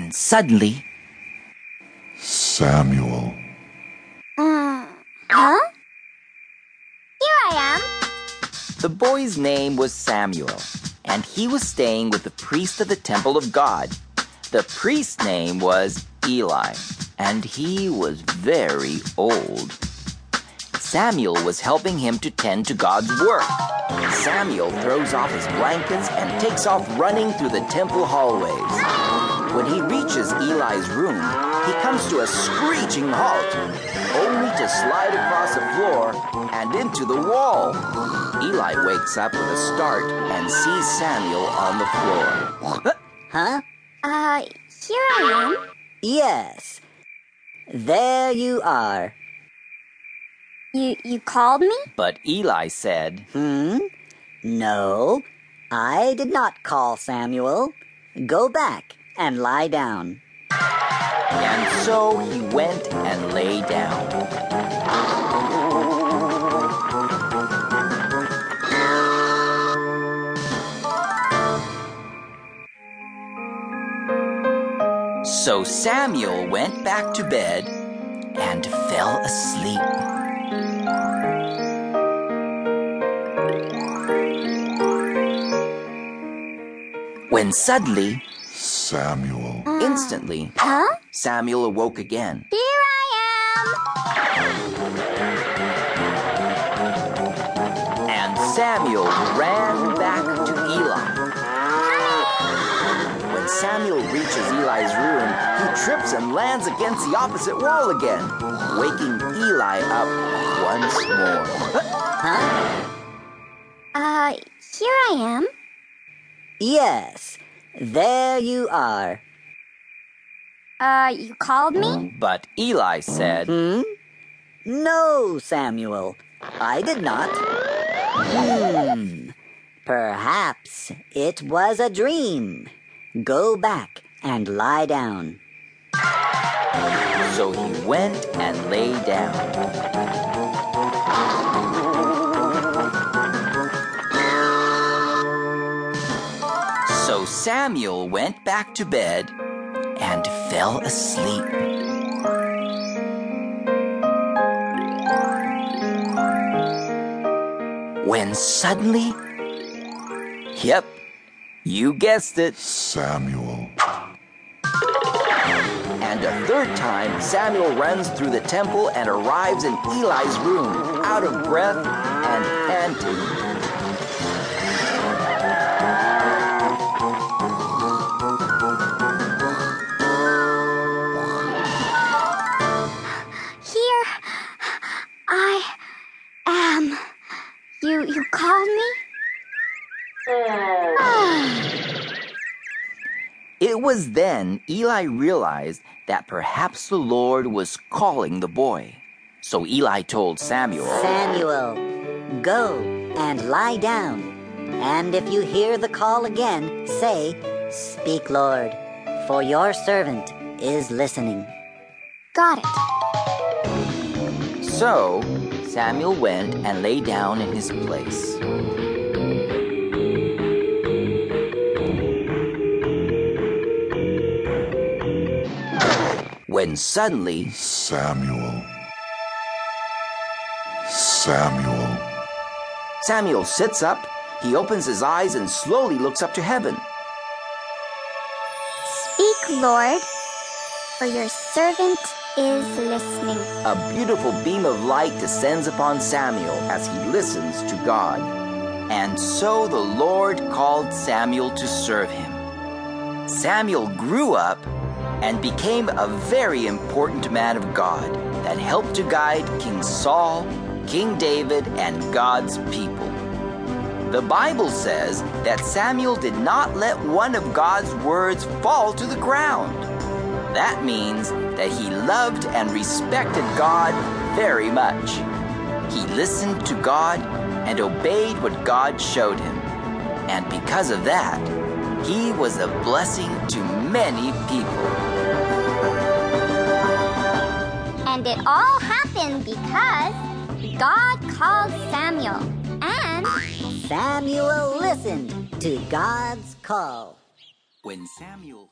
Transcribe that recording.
when suddenly Samuel. Uh, huh? Here I am. the boy's name was Samuel, and he was staying with the priest of the temple of God. The priest's name was Eli, and he was very old. Samuel was helping him to tend to God's work. Samuel throws off his blankets and takes off running through the temple hallways. When he reaches Eli's room, he comes to a screeching halt, only to slide across the floor and into the wall. Eli wakes up with a start and sees Samuel on the floor. Huh? Uh, here I am. Yes. There you are. You you called me? But Eli said, Hmm? No, I did not call Samuel. Go back and lie down. and so he went and lay down. So Samuel went back to bed and fell asleep. When suddenly, Samuel. instantly, Huh? Samuel awoke again. Here I am. And Samuel ran back to Eli. When Samuel reaches Eli's room, he trips and lands against the opposite wall again, waking Eli up once more. Huh? Uh, here I am. Yes, there you are. Uh, you called me? But Eli said, Hmm? No, Samuel, I did not. Hmm. Perhaps it was a dream. Go back and lie down. so he went and lay down. Samuel went back to bed and fell asleep. When suddenly, yep, you guessed it. Samuel. And a third time, Samuel runs through the temple and arrives in Eli's room, out of breath and panting. You you called me? Hmm. It was then Eli realized that perhaps the Lord was calling the boy. So Eli told Samuel, Samuel, go and lie down. And if you hear the call again, say, Speak, Lord, for your servant is listening. Got it. So Samuel went and lay down in his place. When suddenly, Samuel. Samuel. Samuel sits up, he opens his eyes and slowly looks up to heaven. Speak, Lord, for your servant is listening. A beautiful beam of light descends upon Samuel as he listens to God. And so the Lord called Samuel to serve him. Samuel grew up and became a very important man of God that helped to guide King Saul, King David, and God's people. The Bible says that Samuel did not let one of God's words fall to the ground. That means that he loved and respected God very much. He listened to God and obeyed what God showed him. And because of that, he was a blessing to many people. And it all happened because God called Samuel. And Samuel listened to God's call. When Samuel